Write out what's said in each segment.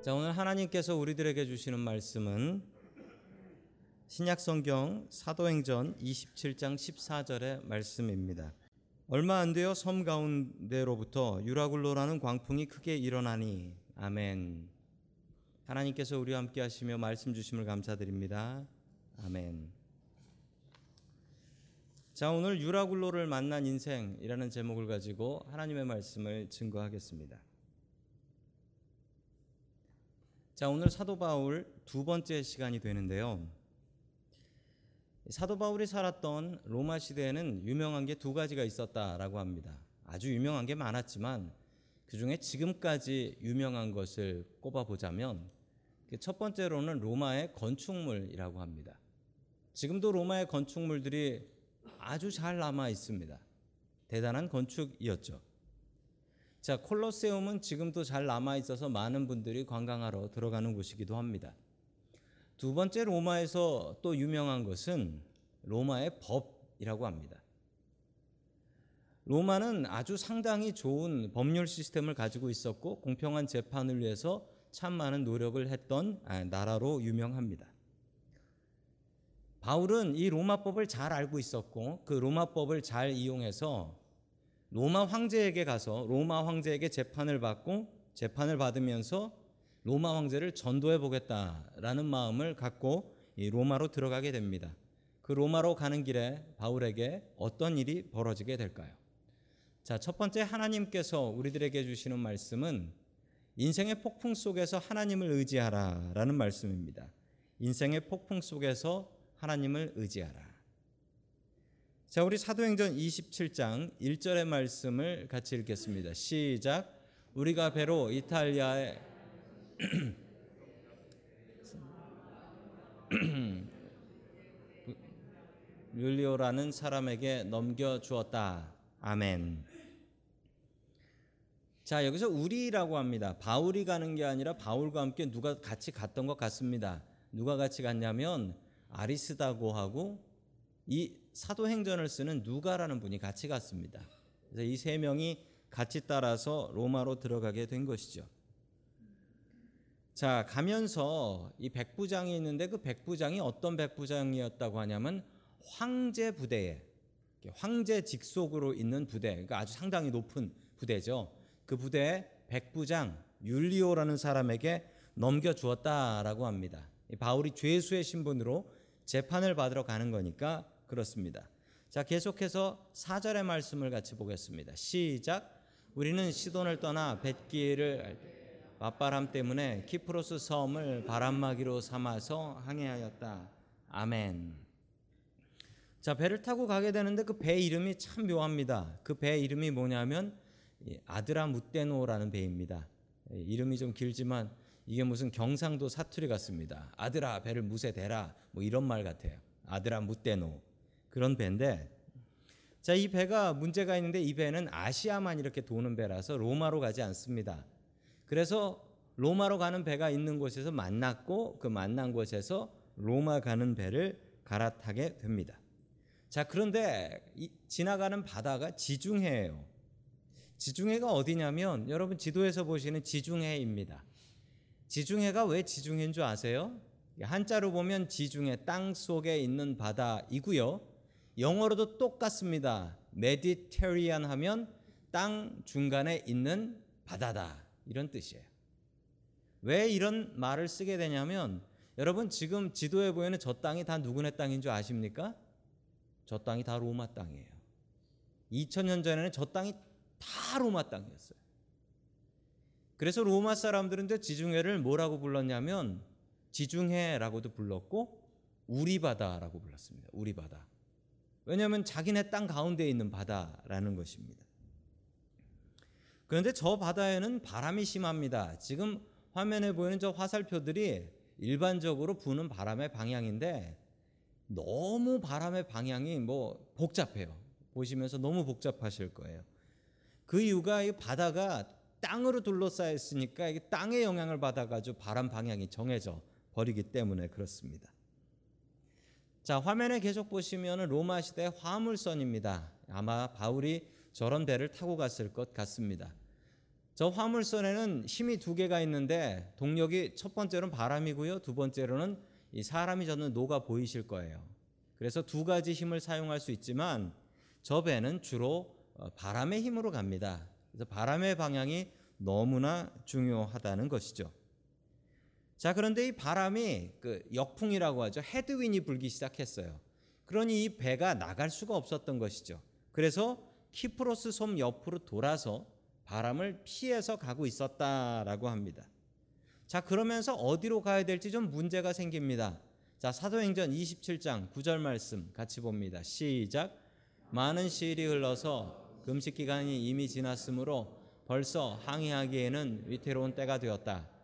자, 오늘 하나님께서 우리들에게 주시는 말씀은 신약 성경 사도행전 27장 14절의 말씀입니다. 얼마 안 되어 섬 가운데로부터 유라굴로라는 광풍이 크게 일어나니 아멘. 하나님께서 우리와 함께 하시며 말씀 주심을 감사드립니다. 아멘. 자, 오늘 유라굴로를 만난 인생이라는 제목을 가지고 하나님의 말씀을 증거하겠습니다. 자, 오늘 사도 바울 두 번째 시간이 되는데요. 사도 바울이 살았던 로마 시대에는 유명한 게 두 가지가 있었다라고 합니다. 아주 유명한 게 많았지만 그 중에 지금까지 유명한 것을 꼽아 보자면 첫 번째로는 로마의 건축물이라고 합니다. 지금도 로마의 건축물들이 아주 잘 남아 있습니다. 대단한 건축이었죠. 자, 콜로세움은 지금도 잘 남아 있어서 많은 분들이 관광하러 들어가는 곳이기도 합니다. 두 번째 로마에서 또 유명한 것은 로마의 법이라고 합니다. 로마는 아주 상당히 좋은 법률 시스템을 가지고 있었고 공평한 재판을 위해서 참 많은 노력을 했던 나라로 유명합니다. 바울은 이 로마법을 잘 알고 있었고 그 로마법을 잘 이용해서 로마 황제에게 가서 로마 황제에게 재판을 받고 재판을 받으면서 로마 황제를 전도해 보겠다라는 마음을 갖고 이 로마로 들어가게 됩니다. 그 로마로 가는 길에 바울에게 어떤 일이 벌어지게 될까요? 자, 첫 번째 하나님께서 우리들에게 주시는 말씀은 인생의 폭풍 속에서 하나님을 의지하라라는 말씀입니다. 인생의 폭풍 속에서 하나님을 의지하라. 자, 우리 사도행전 27장 1절의 말씀을 같이 읽겠습니다. 시작. 우리가 배로 이탈리아에 율리오라는 사람에게 넘겨 주었다. 아멘. 자, 여기서 우리라고 합니다. 바울이 가는 게 아니라 바울과 함께 누가 같이 갔던 것 같습니다. 누가 같이 갔냐면 아리스다고하고 이 사도행전을 쓰는 누가라는 분이 같이 갔습니다. 그래서 이 세 명이 같이 따라서 로마로 들어가게 된 것이죠. 자, 가면서 이 백부장이 있는데 그 백부장이 어떤 백부장이었다고 하냐면 황제 부대에 황제 직속으로 있는 부대, 그러니까 아주 상당히 높은 부대죠. 그 부대에 백부장 율리오라는 사람에게 넘겨 주었다라고 합니다. 바울이 죄수의 신분으로 재판을 받으러 가는 거니까 그렇습니다. 자, 계속해서 4절의 말씀을 같이 보겠습니다. 시작. 우리는 시돈을 떠나 벳기를 맞바람 때문에 키프로스 섬을 바람막이로 삼아서 항해하였다. 아멘. 자, 배를 타고 가게 되는데 그 배 이름이 참 묘합니다. 그 배 이름이 뭐냐면 아드라 무테노라는 배입니다. 이름이 좀 길지만 이게 무슨 경상도 사투리 같습니다. 아드라 배를 무세 대라 뭐 이런 말 같아요. 아드라 무테노 그런 배인데 자, 이 배가 문제가 있는데 이 배는 아시아만 이렇게 도는 배라서 로마로 가지 않습니다. 그래서 로마로 가는 배가 있는 곳에서 만났고 그 만난 곳에서 로마 가는 배를 갈아타게 됩니다. 자, 그런데 지나가는 바다가 지중해예요. 지중해가 어디냐면 여러분 지도에서 보시는 지중해입니다. 지중해가 왜 지중해인 줄 아세요? 한자로 보면 지중해 땅 속에 있는 바다이고요. 영어로도 똑같습니다. 메디테리안 하면 땅 중간에 있는 바다다. 이런 뜻이에요. 왜 이런 말을 쓰게 되냐면 여러분 지금 지도에 보이는 저 땅이 다 누구네 땅인 줄 아십니까? 저 땅이 다 로마 땅이에요. 2000년 전에는 저 땅이 다 로마 땅이었어요. 그래서 로마 사람들은 저 지중해를 뭐라고 불렀냐면 지중해라고도 불렀고 우리 바다라고 불렀습니다. 우리 바다. 왜냐하면 자기네 땅 가운데 있는 바다라는 것입니다. 그런데 저 바다에는 바람이 심합니다. 지금 화면에 보이는 저 화살표들이 일반적으로 부는 바람의 방향인데 너무 바람의 방향이 뭐 복잡해요. 보시면서 너무 복잡하실 거예요. 그 이유가 이 바다가 땅으로 둘러싸여 있으니까 땅의 영향을 받아가지고 바람 방향이 정해져 버리기 때문에 그렇습니다. 자 화면에 계속 보시면 로마 시대 화물선입니다. 아마 바울이 저런 배를 타고 갔을 것 같습니다. 저 화물선에는 힘이 두 개가 있는데 동력이 첫 번째로는 바람이고요. 두 번째로는 이 사람이 저는 녹아 보이실 거예요. 그래서 두 가지 힘을 사용할 수 있지만 저 배는 주로 어, 바람의 힘으로 갑니다. 그래서 바람의 방향이 너무나 중요하다는 것이죠. 자, 그런데 이 바람이 그 역풍이라고 하죠. 헤드윈이 불기 시작했어요. 그러니 이 배가 나갈 수가 없었던 것이죠. 그래서 키프로스 섬 옆으로 돌아서 바람을 피해서 가고 있었다라고 합니다. 자, 그러면서 어디로 가야 될지 좀 문제가 생깁니다. 자, 사도행전 27장 9절 말씀 같이 봅니다. 시작. 많은 시일이 흘러서 금식 기간이 이미 지났으므로 벌써 항의하기에는 위태로운 때가 되었다.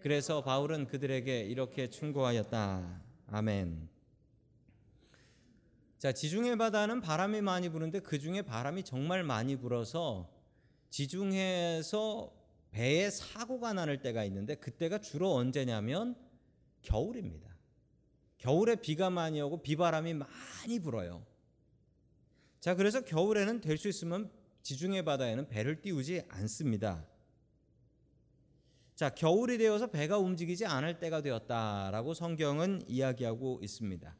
그래서 바울은 그들에게 이렇게 충고하였다. 아멘. 자, 지중해 바다는 바람이 많이 부는데 그 중에 바람이 정말 많이 불어서 지중해에서 배에 사고가 나는 때가 있는데 그때가 주로 언제냐면 겨울입니다. 겨울에 비가 많이 오고 비바람이 많이 불어요. 자, 그래서 겨울에는 될 수 있으면 지중해 바다에는 배를 띄우지 않습니다. 자, 겨울이 되어서 배가 움직이지 않을 때가 되었다라고 성경은 이야기하고 있습니다.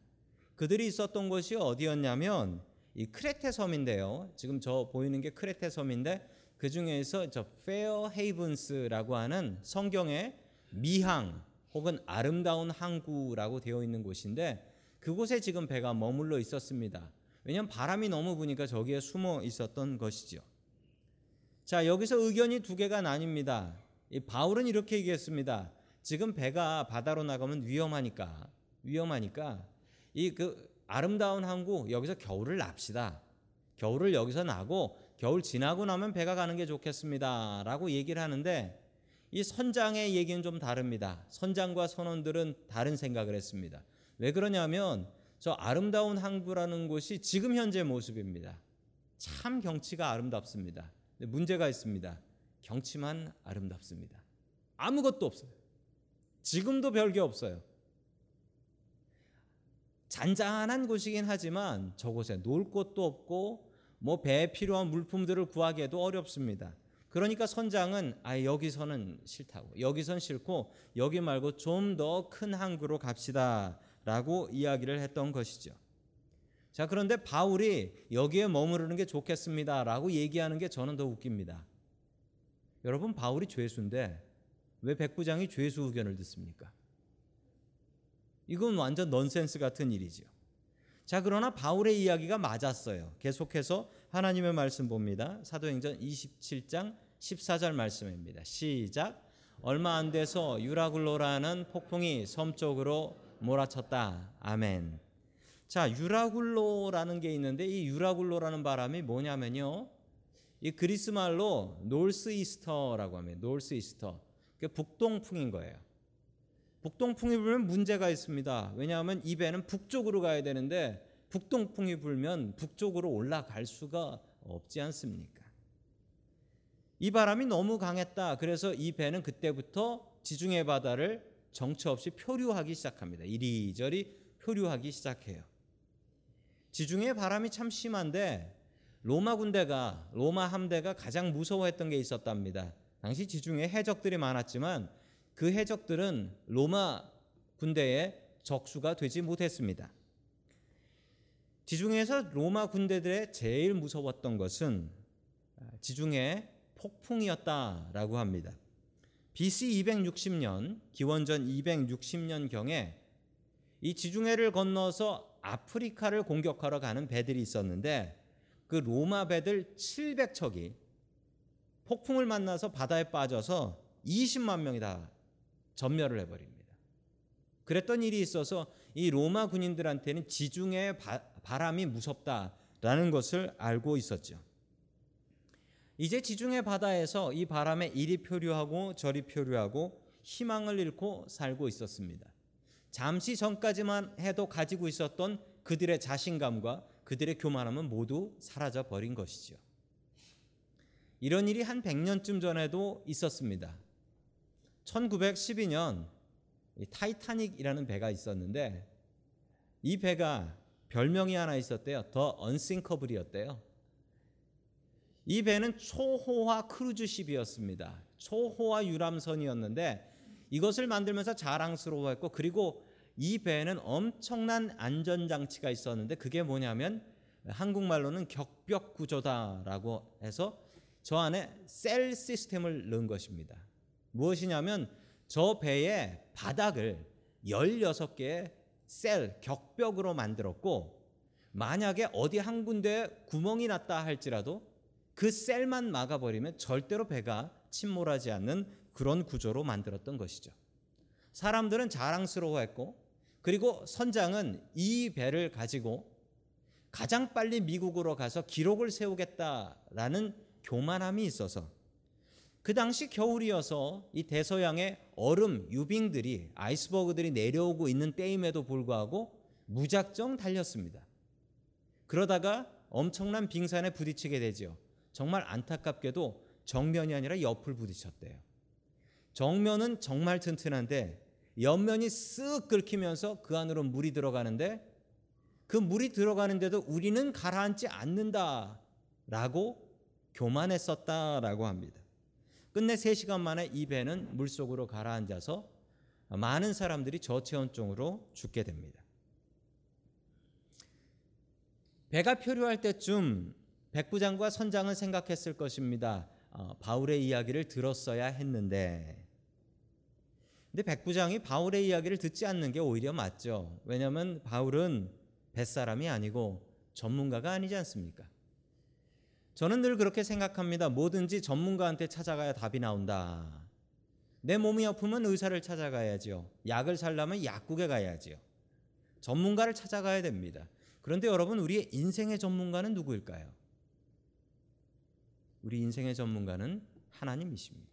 그들이 있었던 곳이 어디였냐면 이 크레테 섬인데요. 지금 저 보이는 게 크레테 섬인데 그 중에서 저 페어 헤이븐스라고 하는 성경의 미항 혹은 아름다운 항구라고 되어 있는 곳인데 그곳에 지금 배가 머물러 있었습니다. 왜냐하면 바람이 너무 부니까 저기에 숨어 있었던 것이죠. 자 여기서 의견이 두 개가 나뉩니다. 이 바울은 이렇게 얘기했습니다. 지금 배가 바다로 나가면 위험하니까 위험하니까 이 그 아름다운 항구 여기서 겨울을 납시다. 겨울을 여기서 나고 겨울 지나고 나면 배가 가는 게 좋겠습니다라고 얘기를 하는데 이 선장의 얘기는 좀 다릅니다. 선장과 선원들은 다른 생각을 했습니다. 왜 그러냐면 저 아름다운 항구라는 곳이 지금 현재 모습입니다. 참 경치가 아름답습니다. 문제가 있습니다. 경치만 아름답습니다. 아무것도 없어요. 지금도 별게 없어요. 잔잔한 곳이긴 하지만 저곳에 놀 곳도 없고 뭐 배에 필요한 물품들을 구하기에도 어렵습니다. 그러니까 선장은 아 여기서는 싫다고 여기선 싫고 여기 말고 좀 더 큰 항구로 갑시다라고 이야기를 했던 것이죠. 자 그런데 바울이 여기에 머무르는 게 좋겠습니다라고 얘기하는 게 저는 더 웃깁니다. 여러분 바울이 죄수인데 왜 백부장이 죄수 의견을 듣습니까? 이건 완전 넌센스 같은 일이죠. 자, 그러나 바울의 이야기가 맞았어요. 계속해서 하나님의 말씀 봅니다. 사도행전 27장 14절 말씀입니다. 시작. 얼마 안 돼서 유라굴로라는 폭풍이 섬 쪽으로 몰아쳤다. 아멘. 자, 유라굴로라는 게 있는데 이 유라굴로라는 바람이 뭐냐면요. 이 그리스 말로 놀스 이스터라고 합니다. 놀스 이스터. 북동풍인 거예요. 북동풍이 불면 문제가 있습니다. 왜냐하면 이 배는 북쪽으로 가야 되는데 북동풍이 불면 북쪽으로 올라갈 수가 없지 않습니까? 이 바람이 너무 강했다. 그래서 이 배는 그때부터 지중해 바다를 정처 없이 표류하기 시작합니다. 이리저리 표류하기 시작해요. 지중해 바람이 참 심한데 로마 군대가 로마 함대가 가장 무서워했던 게 있었답니다. 당시 지중해 해적들이 많았지만 그 해적들은 로마 군대의 적수가 되지 못했습니다. 지중해에서 로마 군대들의 제일 무서웠던 것은 지중해 폭풍이었다라고 합니다. BC 260년, 기원전 260년 경에 이 지중해를 건너서 아프리카를 공격하러 가는 배들이 있었는데 그 로마 배들 700척이 폭풍을 만나서 바다에 빠져서 20만 명이 다 전멸을 해버립니다. 그랬던 일이 있어서 이 로마 군인들한테는 지중해 바람이 무섭다라는 것을 알고 있었죠. 이제 지중해 바다에서 이 바람에 이리 표류하고 저리 표류하고 희망을 잃고 살고 있었습니다. 잠시 전까지만 해도 가지고 있었던 그들의 자신감과 그들의 교만함은 모두 사라져 버린 것이죠. 이런 일이 한 100년쯤 전에도 있었습니다. 1912년 타이타닉이라는 배가 있었는데 이 배가 별명이 하나 있었대요. The Unsinkable이었대요. 이 배는 초호화 크루즈십이었습니다. 초호화 유람선이었는데 이것을 만들면서 자랑스러워했고 그리고 이 배에는 엄청난 안전 장치가 있었는데 그게 뭐냐면 한국말로는 격벽 구조다라고 해서 저 안에 셀 시스템을 넣은 것입니다. 무엇이냐면 저 배의 바닥을 16개의 셀 격벽으로 만들었고 만약에 어디 한 군데에 구멍이 났다 할지라도 그 셀만 막아버리면 절대로 배가 침몰하지 않는 그런 구조로 만들었던 것이죠. 사람들은 자랑스러워했고 그리고 선장은 이 배를 가지고 가장 빨리 미국으로 가서 기록을 세우겠다라는 교만함이 있어서 그 당시 겨울이어서 이 대서양의 얼음 유빙들이 아이스버그들이 내려오고 있는 때임에도 불구하고 무작정 달렸습니다. 그러다가 엄청난 빙산에 부딪히게 되지요. 정말 안타깝게도 정면이 아니라 옆을 부딪혔대요. 정면은 정말 튼튼한데 옆면이 쓱 긁히면서 그 안으로 물이 들어가는데 그 물이 들어가는데도 우리는 가라앉지 않는다라고 교만했었다라고 합니다. 끝내 3시간 만에 이 배는 물속으로 가라앉아서 많은 사람들이 저체온증으로 죽게 됩니다. 배가 표류할 때쯤 백부장과 선장은 생각했을 것입니다. 어, 바울의 이야기를 들었어야 했는데 근데 백부장이 바울의 이야기를 듣지 않는 게 오히려 맞죠. 왜냐하면 바울은 뱃사람이 아니고 전문가가 아니지 않습니까? 저는 늘 그렇게 생각합니다. 뭐든지 전문가한테 찾아가야 답이 나온다. 내 몸이 아프면 의사를 찾아가야지요. 약을 살려면 약국에 가야지요. 전문가를 찾아가야 됩니다. 그런데 여러분, 우리의 인생의 전문가는 누구일까요? 우리 인생의 전문가는 하나님이십니다.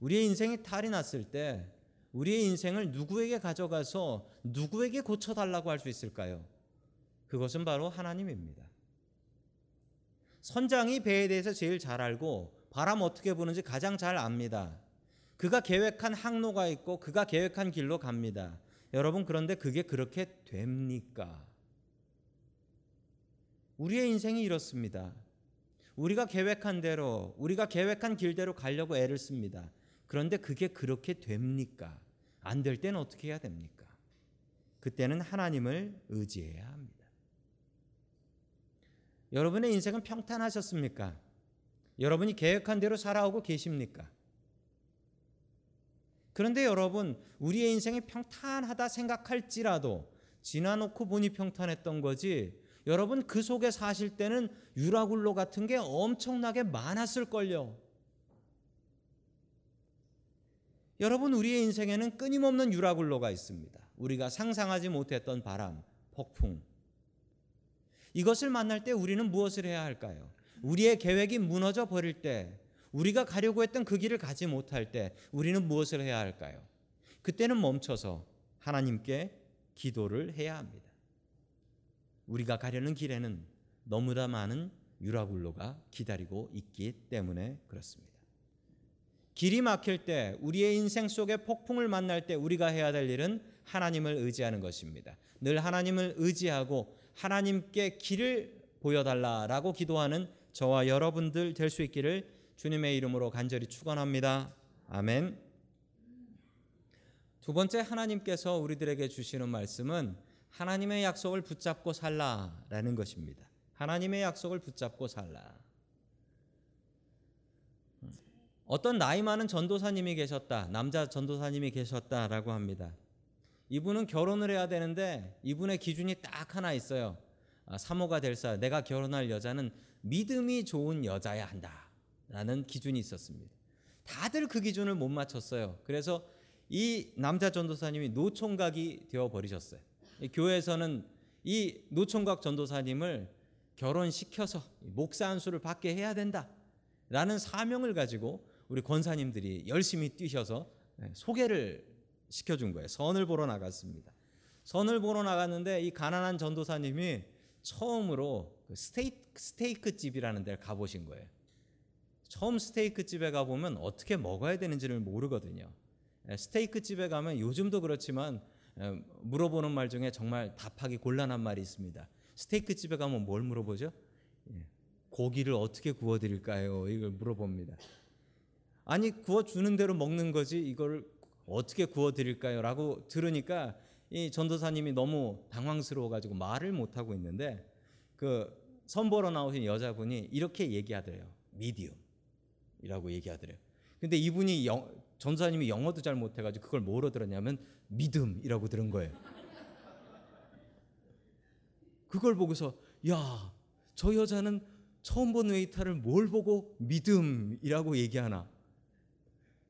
우리의 인생에 탈이 났을 때 우리의 인생을 누구에게 가져가서 누구에게 고쳐달라고 할 수 있을까요? 그것은 바로 하나님입니다. 선장이 배에 대해서 제일 잘 알고 바람 어떻게 부는지 가장 잘 압니다. 그가 계획한 항로가 있고 그가 계획한 길로 갑니다. 여러분 그런데 그게 그렇게 됩니까? 우리의 인생이 이렇습니다. 우리가 계획한 대로 우리가 계획한 길대로 가려고 애를 씁니다. 그런데 그게 그렇게 됩니까? 안 될 때는 어떻게 해야 됩니까? 그때는 하나님을 의지해야 합니다. 여러분의 인생은 평탄하셨습니까? 여러분이 계획한 대로 살아오고 계십니까? 그런데 여러분, 우리의 인생이 평탄하다 생각할지라도 지나놓고 보니 평탄했던 거지. 여러분 그 속에 사실 때는 유라굴로 같은 게 엄청나게 많았을걸요. 여러분 우리의 인생에는 끊임없는 유라굴로가 있습니다. 우리가 상상하지 못했던 바람, 폭풍. 이것을 만날 때 우리는 무엇을 해야 할까요? 우리의 계획이 무너져 버릴 때, 우리가 가려고 했던 그 길을 가지 못할 때 우리는 무엇을 해야 할까요? 그때는 멈춰서 하나님께 기도를 해야 합니다. 우리가 가려는 길에는 너무나 많은 유라굴로가 기다리고 있기 때문에 그렇습니다. 길이 막힐 때 우리의 인생 속에 폭풍을 만날 때 우리가 해야 될 일은 하나님을 의지하는 것입니다. 늘 하나님을 의지하고 하나님께 길을 보여달라라고 기도하는 저와 여러분들 될 수 있기를 주님의 이름으로 간절히 축원합니다. 아멘. 두 번째 하나님께서 우리들에게 주시는 말씀은 하나님의 약속을 붙잡고 살라라는 것입니다. 하나님의 약속을 붙잡고 살라. 어떤 나이 많은 전도사님이 계셨다. 남자 전도사님이 계셨다라고 합니다. 이분은 결혼을 해야 되는데 이분의 기준이 딱 하나 있어요. 아, 사모가 될 사, 내가 결혼할 여자는 믿음이 좋은 여자야 한다. 라는 기준이 있었습니다. 다들 그 기준을 못 맞췄어요. 그래서 이 남자 전도사님이 노총각이 되어 버리셨어요. 교회에서는 이 노총각 전도사님을 결혼시켜서 목사 안수를 받게 해야 된다. 라는 사명을 가지고 우리 권사님들이 열심히 뛰셔서 네, 소개를 시켜준 거예요. 선을 보러 나갔습니다. 선을 보러 나갔는데 이 가난한 전도사님이 처음으로 그 스테이크, 스테이크 집이라는 데를 가보신 거예요. 처음 스테이크 집에 가보면 어떻게 먹어야 되는지를 모르거든요. 예, 스테이크 집에 가면 요즘도 그렇지만 예, 물어보는 말 중에 정말 답하기 곤란한 말이 있습니다. 스테이크 집에 가면 뭘 물어보죠? 예, 고기를 어떻게 구워 드릴까요? 이걸 물어봅니다. 아니 구워 주는 대로 먹는 거지 이걸 어떻게 구워 드릴까요?라고 들으니까 이 전도사님이 너무 당황스러워 가지고 말을 못 하고 있는데 그 선보러 나오신 여자분이 이렇게 얘기하더래요. 미디움이라고 얘기하더래요. 근데 이분이 영, 전도사님이 영어도 잘 못해 가지고 그걸 뭐로 들었냐면 믿음이라고 들은 거예요. 그걸 보고서 야, 저 여자는 처음 본 웨이터를 뭘 보고 믿음이라고 얘기하나.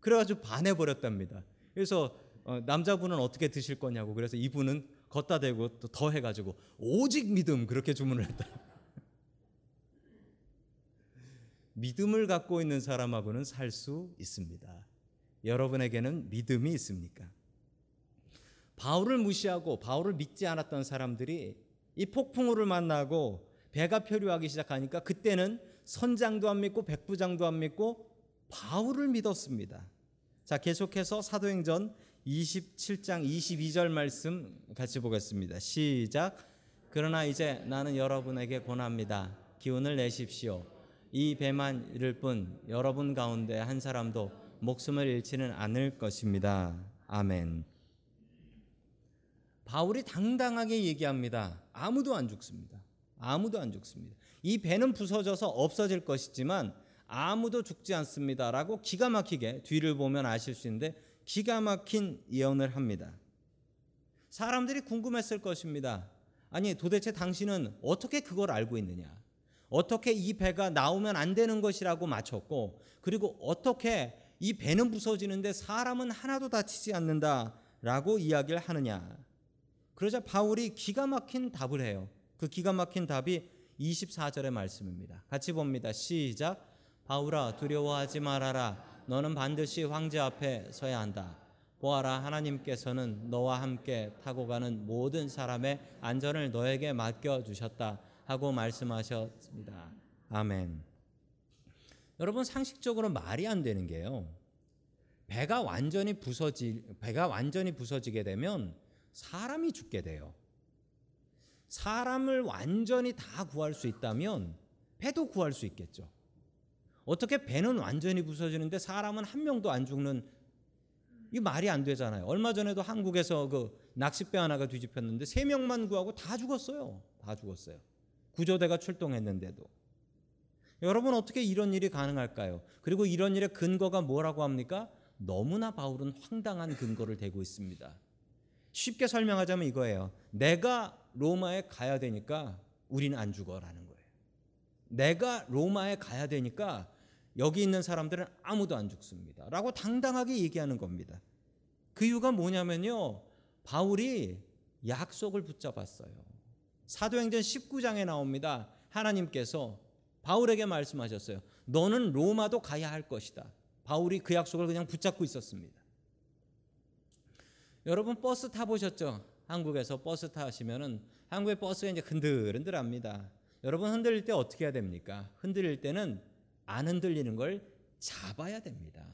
그래가지고 반해버렸답니다. 그래서 어, 남자분은 어떻게 드실 거냐고 그래서 이분은 걷다 대고 또 더 해가지고 오직 믿음 그렇게 주문을 했다. 믿음을 갖고 있는 사람하고는 살 수 있습니다. 여러분에게는 믿음이 있습니까? 바울을 무시하고 바울을 믿지 않았던 사람들이 이 폭풍우를 만나고 배가 표류하기 시작하니까 그때는 선장도 안 믿고 백부장도 안 믿고 바울을 믿었습니다. 자, 계속해서 사도행전 27장 22절 말씀 같이 보겠습니다. 시작. 그러나 이제 나는 여러분에게 권합니다. 기운을 내십시오. 이 배만 이를 뿐 여러분 가운데 한 사람도 목숨을 잃지는 않을 것입니다. 아멘. 바울이 당당하게 얘기합니다. 아무도 안 죽습니다. 아무도 안 죽습니다. 이 배는 부서져서 없어질 것이지만 아무도 죽지 않습니다라고 기가 막히게 뒤를 보면 아실 수 있는데 기가 막힌 예언을 합니다. 사람들이 궁금했을 것입니다. 아니 도대체 당신은 어떻게 그걸 알고 있느냐? 어떻게 이 배가 나오면 안 되는 것이라고 맞췄고 그리고 어떻게 이 배는 부서지는데 사람은 하나도 다치지 않는다라고 이야기를 하느냐? 그러자 바울이 기가 막힌 답을 해요. 그 기가 막힌 답이 24절의 말씀입니다. 같이 봅니다. 시작. 바울아 두려워하지 말아라. 너는 반드시 황제 앞에 서야 한다. 보아라 하나님께서는 너와 함께 타고 가는 모든 사람의 안전을 너에게 맡겨 주셨다 하고 말씀하셨습니다. 아멘. 여러분 상식적으로 말이 안 되는 게요. 배가 완전히 부서지 배가 완전히 부서지게 되면 사람이 죽게 돼요. 사람을 완전히 다 구할 수 있다면 배도 구할 수 있겠죠. 어떻게 배는 완전히 부서지는데 사람은 한 명도 안 죽는 이 말이 안 되잖아요. 얼마 전에도 한국에서 그 낚싯배 하나가 뒤집혔는데 세 명만 구하고 다 죽었어요. 다 죽었어요. 구조대가 출동했는데도. 여러분 어떻게 이런 일이 가능할까요? 그리고 이런 일의 근거가 뭐라고 합니까? 너무나 바울은 황당한 근거를 대고 있습니다. 쉽게 설명하자면 이거예요. 내가 로마에 가야 되니까 우리는 안 죽어라는 거예요. 내가 로마에 가야 되니까 여기 있는 사람들은 아무도 안 죽습니다. 라고 당당하게 얘기하는 겁니다. 그 이유가 뭐냐면요. 바울이 약속을 붙잡았어요. 사도행전 19장에 나옵니다. 하나님께서 바울에게 말씀하셨어요. 너는 로마도 가야 할 것이다. 바울이 그 약속을 그냥 붙잡고 있었습니다. 여러분 버스 타보셨죠? 한국에서 버스 타시면은 한국의 버스가 이제 흔들흔들합니다. 여러분 흔들릴 때 어떻게 해야 됩니까? 흔들릴 때는 안 흔들리는 걸 잡아야 됩니다.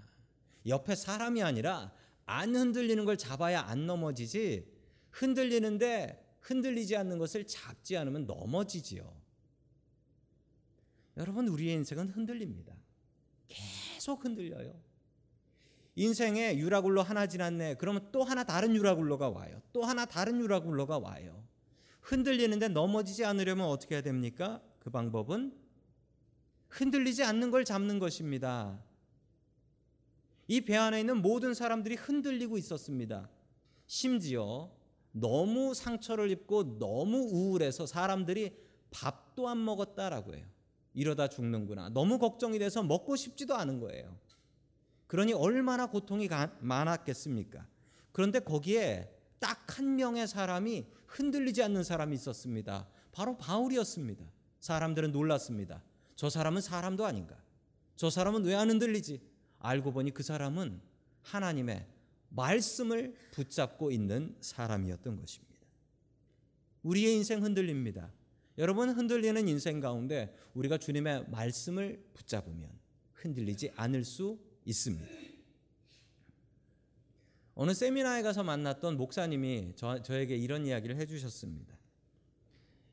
옆에 사람이 아니라 안 흔들리는 걸 잡아야 안 넘어지지 흔들리는데 흔들리지 않는 것을 잡지 않으면 넘어지지요. 여러분 우리의 인생은 흔들립니다. 계속 흔들려요. 인생에 유라굴로 하나 지났네. 그러면 또 하나 다른 유라굴로가 와요. 또 하나 다른 유라굴로가 와요. 흔들리는데 넘어지지 않으려면 어떻게 해야 됩니까? 그 방법은 흔들리지 않는 걸 잡는 것입니다. 이 배 안에 있는 모든 사람들이 흔들리고 있었습니다. 심지어 너무 상처를 입고 너무 우울해서 사람들이 밥도 안 먹었다라고 해요. 이러다 죽는구나. 너무 걱정이 돼서 먹고 싶지도 않은 거예요. 그러니 얼마나 고통이 많았겠습니까? 그런데 거기에 딱 한 명의 사람이 흔들리지 않는 사람이 있었습니다. 바로 바울이었습니다. 사람들은 놀랐습니다. 저 사람은 사람도 아닌가? 저 사람은 왜 안 흔들리지? 알고 보니 그 사람은 하나님의 말씀을 붙잡고 있는 사람이었던 것입니다. 우리의 인생 흔들립니다. 여러분 흔들리는 인생 가운데 우리가 주님의 말씀을 붙잡으면 흔들리지 않을 수 있습니다. 어느 세미나에 가서 만났던 목사님이 저, 저에게 이런 이야기를 해주셨습니다.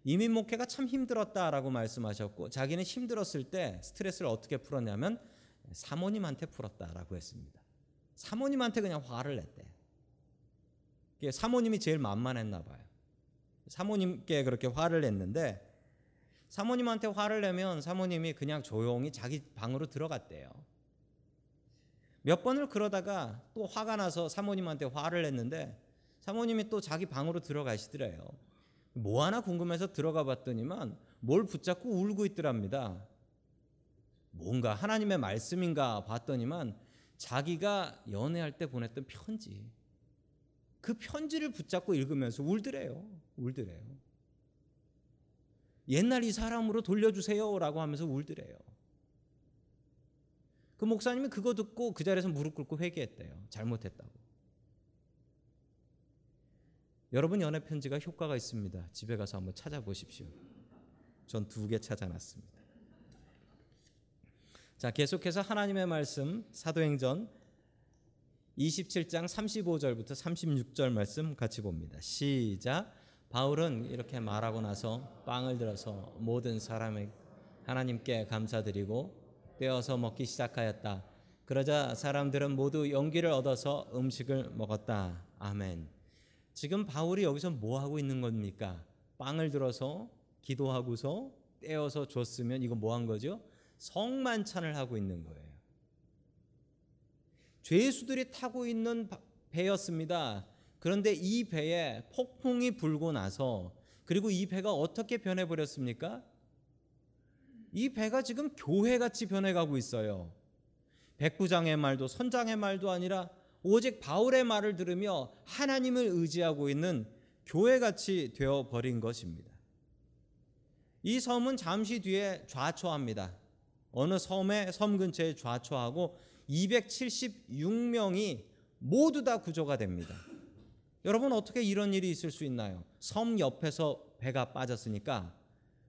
이민 목회가 참 힘들었다라고 말씀하셨고 자기는 힘들었을 때 스트레스를 어떻게 풀었냐면 사모님한테 풀었다라고 했습니다. 사모님한테 그냥 화를 냈대. 사모님이 제일 만만했나 봐요. 사모님께 그렇게 화를 냈는데 사모님한테 화를 내면 사모님이 그냥 조용히 자기 방으로 들어갔대요. 몇 번을 그러다가 또 화가 나서 사모님한테 화를 냈는데 사모님이 또 자기 방으로 들어가시더래요. 뭐 하나 궁금해서 들어가 봤더니만 뭘 붙잡고 울고 있더랍니다. 뭔가 하나님의 말씀인가 봤더니만 자기가 연애할 때 보냈던 편지. 그 편지를 붙잡고 읽으면서 울더래요. 울더래요. 옛날 이 사람으로 돌려주세요라고 하면서 울더래요. 그 목사님이 그거 듣고 그 자리에서 무릎 꿇고 회개했대요. 잘못했다고. 여러분 연애 편지가 효과가 있습니다. 집에 가서 한번 찾아보십시오. 전 두 개 찾아놨습니다. 자, 계속해서 하나님의 말씀 사도행전 27장 35절부터 36절 말씀 같이 봅니다. 시작. 바울은 이렇게 말하고 나서 빵을 들어서 모든 사람의 하나님께 감사드리고 떼어서 먹기 시작하였다. 그러자 사람들은 모두 용기를 얻어서 음식을 먹었다. 아멘. 지금 바울이 여기서 뭐 하고 있는 겁니까? 빵을 들어서 기도하고서 떼어서 줬으면 이거 뭐 한 거죠? 성만찬을 하고 있는 거예요. 죄수들이 타고 있는 배였습니다. 그런데 이 배에 폭풍이 불고 나서 그리고 이 배가 어떻게 변해 버렸습니까? 이 배가 지금 교회 같이 변해 가고 있어요. 백부장의 말도 선장의 말도 아니라 오직 바울의 말을 들으며 하나님을 의지하고 있는 교회 같이 되어 버린 것입니다. 이 섬은 잠시 뒤에 좌초합니다. 어느 섬에 섬 근처에 좌초하고 276명이 모두 다 구조가 됩니다. 여러분 어떻게 이런 일이 있을 수 있나요? 섬 옆에서 배가 빠졌으니까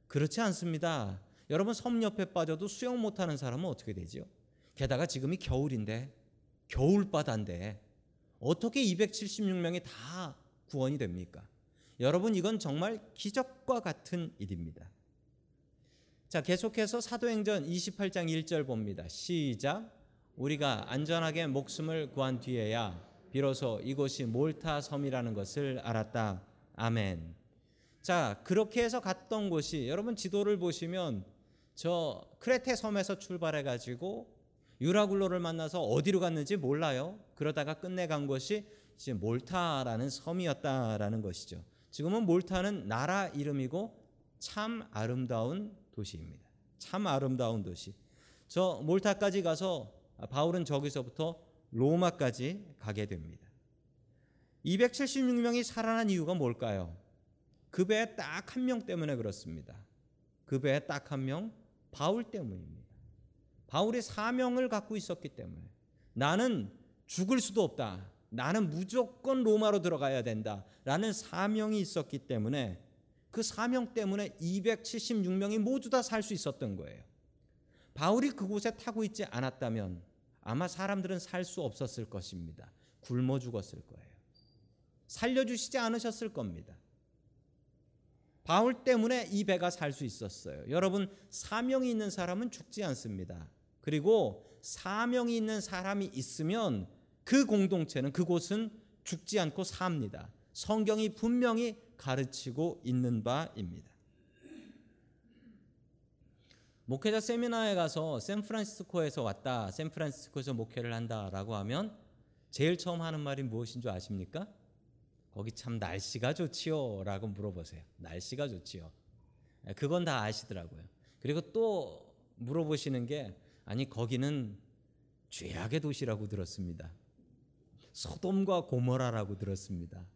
그렇지 않습니다. 여러분 섬 옆에 빠져도 수영 못하는 사람은 어떻게 되죠? 게다가 지금이 겨울인데 겨울바다인데 어떻게 276명이 다 구원이 됩니까? 여러분 이건 정말 기적과 같은 일입니다. 자, 계속해서 사도행전 28장 1절 봅니다. 시작. 우리가 안전하게 목숨을 구한 뒤에야 비로소 이곳이 몰타 섬이라는 것을 알았다. 아멘. 자, 그렇게 해서 갔던 곳이 여러분 지도를 보시면 저 크레테 섬에서 출발해 가지고 유라굴로를 만나서 어디로 갔는지 몰라요. 그러다가 끝내 간 곳이 이제 몰타라는 섬이었다라는 것이죠. 지금은 몰타는 나라 이름이고 참 아름다운 도시입니다. 참 아름다운 도시. 저 몰타까지 가서 바울은 저기서부터 로마까지 가게 됩니다. 276명이 살아난 이유가 뭘까요? 그 배에 딱 한 명 때문에 그렇습니다. 그 배에 딱 한 명, 바울 때문입니다. 바울이 사명을 갖고 있었기 때문에 나는 죽을 수도 없다. 나는 무조건 로마로 들어가야 된다. 라는 사명이 있었기 때문에 그 사명 때문에 276명이 모두 다 살 수 있었던 거예요. 바울이 그곳에 타고 있지 않았다면 아마 사람들은 살 수 없었을 것입니다. 굶어 죽었을 거예요. 살려주시지 않으셨을 겁니다. 바울 때문에 이 배가 살 수 있었어요. 여러분, 사명이 있는 사람은 죽지 않습니다. 그리고 사명이 있는 사람이 있으면 그 공동체는 그곳은 죽지 않고 삽니다. 성경이 분명히 가르치고 있는 바입니다. 목회자 세미나에 가서 샌프란시스코에서 왔다, 샌프란시스코에서 목회를 한다라고 하면 제일 처음 하는 말이 무엇인 줄 아십니까? 거기 참 날씨가 좋지요라고 물어보세요. 날씨가 좋지요. 그건 다 아시더라고요. 그리고 또 물어보시는 게 아니 거기는 죄악의 도시라고 들었습니다. 소돔과 고모라라고 들었습니다.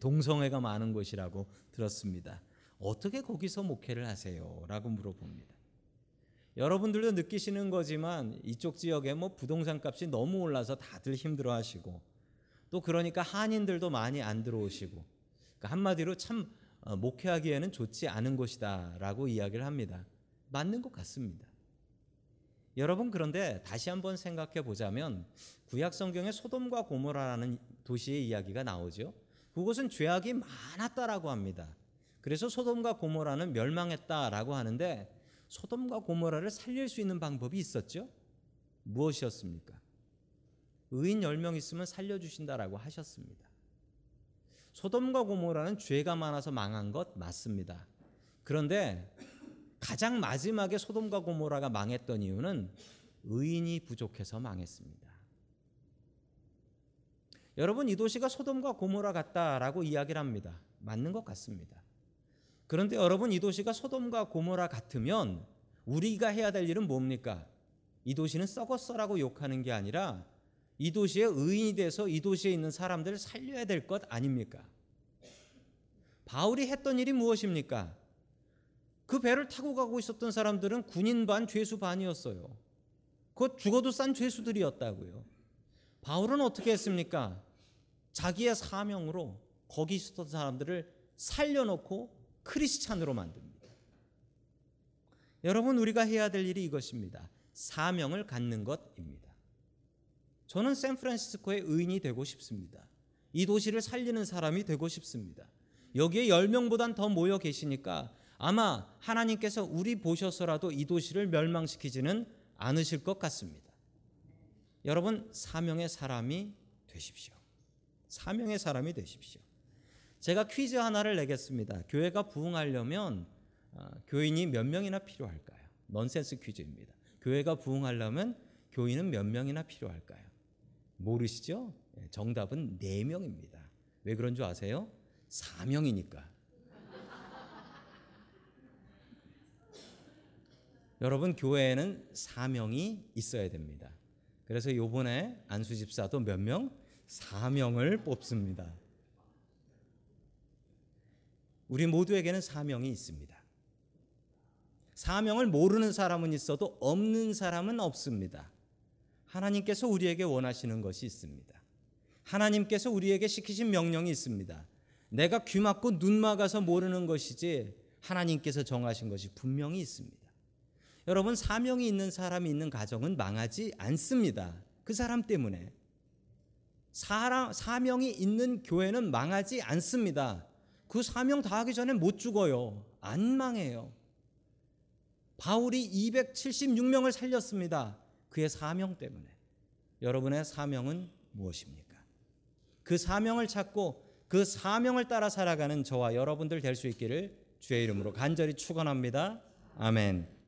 동성애가 많은 곳이라고 들었습니다. 어떻게 거기서 목회를 하세요? 라고 물어봅니다. 여러분들도 느끼시는 거지만 이쪽 지역에 뭐 부동산 값이 너무 올라서 다들 힘들어 하시고 또 그러니까 한인들도 많이 안 들어오시고 그러니까 한마디로 참 어, 목회하기에는 좋지 않은 곳이다라고 이야기를 합니다. 맞는 것 같습니다. 여러분 그런데 다시 한번 생각해 보자면 구약 성경에 소돔과 고모라라는 도시의 이야기가 나오죠. 그곳은 죄악이 많았다라고 합니다. 그래서 소돔과 고모라는 멸망했다라고 하는데 소돔과 고모라를 살릴 수 있는 방법이 있었죠? 무엇이었습니까? 의인 10명 있으면 살려 주신다라고 하셨습니다. 소돔과 고모라는 죄가 많아서 망한 것 맞습니다. 그런데 가장 마지막에 소돔과 고모라가 망했던 이유는 의인이 부족해서 망했습니다. 여러분 이 도시가 소돔과 고모라 같다라고 이야기를 합니다. 맞는 것 같습니다. 그런데 여러분 이 도시가 소돔과 고모라 같으면 우리가 해야 될 일은 뭡니까? 이 도시는 썩었어라고 욕하는 게 아니라 이 도시의 의인이 돼서 이 도시에 있는 사람들을 살려야 될 것 아닙니까? 바울이 했던 일이 무엇입니까? 그 배를 타고 가고 있었던 사람들은 군인 반, 죄수 반이었어요. 그 죽어도 싼 죄수들이었다고요. 바울은 어떻게 했습니까? 자기의 사명으로 거기 있었던 사람들을 살려놓고 크리스찬으로 만듭니다. 여러분 우리가 해야 될 일이 이것입니다. 사명을 갖는 것입니다. 저는 샌프란시스코의 의인이 되고 싶습니다. 이 도시를 살리는 사람이 되고 싶습니다. 여기에 10명보단 더 모여 계시니까 아마 하나님께서 우리 보셔서라도 이 도시를 멸망시키지는 않으실 것 같습니다. 여러분 사명의 사람이 되십시오. 사명의 사람이 되십시오. 제가 퀴즈 하나를 내겠습니다. 교회가 부흥하려면 아, 교인이 몇 명이나 필요할까요? 넌센스 퀴즈입니다. 교회가 부흥하려면 교인은 몇 명이나 필요할까요? 모르시죠? 예, 정답은 4명입니다. 왜 그런 줄 아세요? 사명이니까. 여러분 교회에는 사명이 있어야 됩니다. 그래서 요번에 안수 집사도 몇 명? 사명을 뽑습니다. 우리 모두에게는 사명이 있습니다. 사명을 모르는 사람은 있어도 없는 사람은 없습니다. 하나님께서 우리에게 원하시는 것이 있습니다. 하나님께서 우리에게 시키신 명령이 있습니다. 내가 귀 막고 눈 막아서 모르는 것이지 하나님께서 정하신 것이 분명히 있습니다. 여러분 사명이 있는 사람이 있는 가정은 망하지 않습니다. 그 사람 때문에 사람, 사명이 있는 교회는 망하지 않습니다. 그 사명 다하기 전에 못 죽어요. 안 망해요. 바울이 276명을 살렸습니다. 그의 사명 때문에. 여러분의 사명은 무엇입니까? 그 사명을 찾고 그 사명을 따라 살아가는 저와 여러분들 될 수 있기를 주의 이름으로 간절히 축원합니다. 아멘.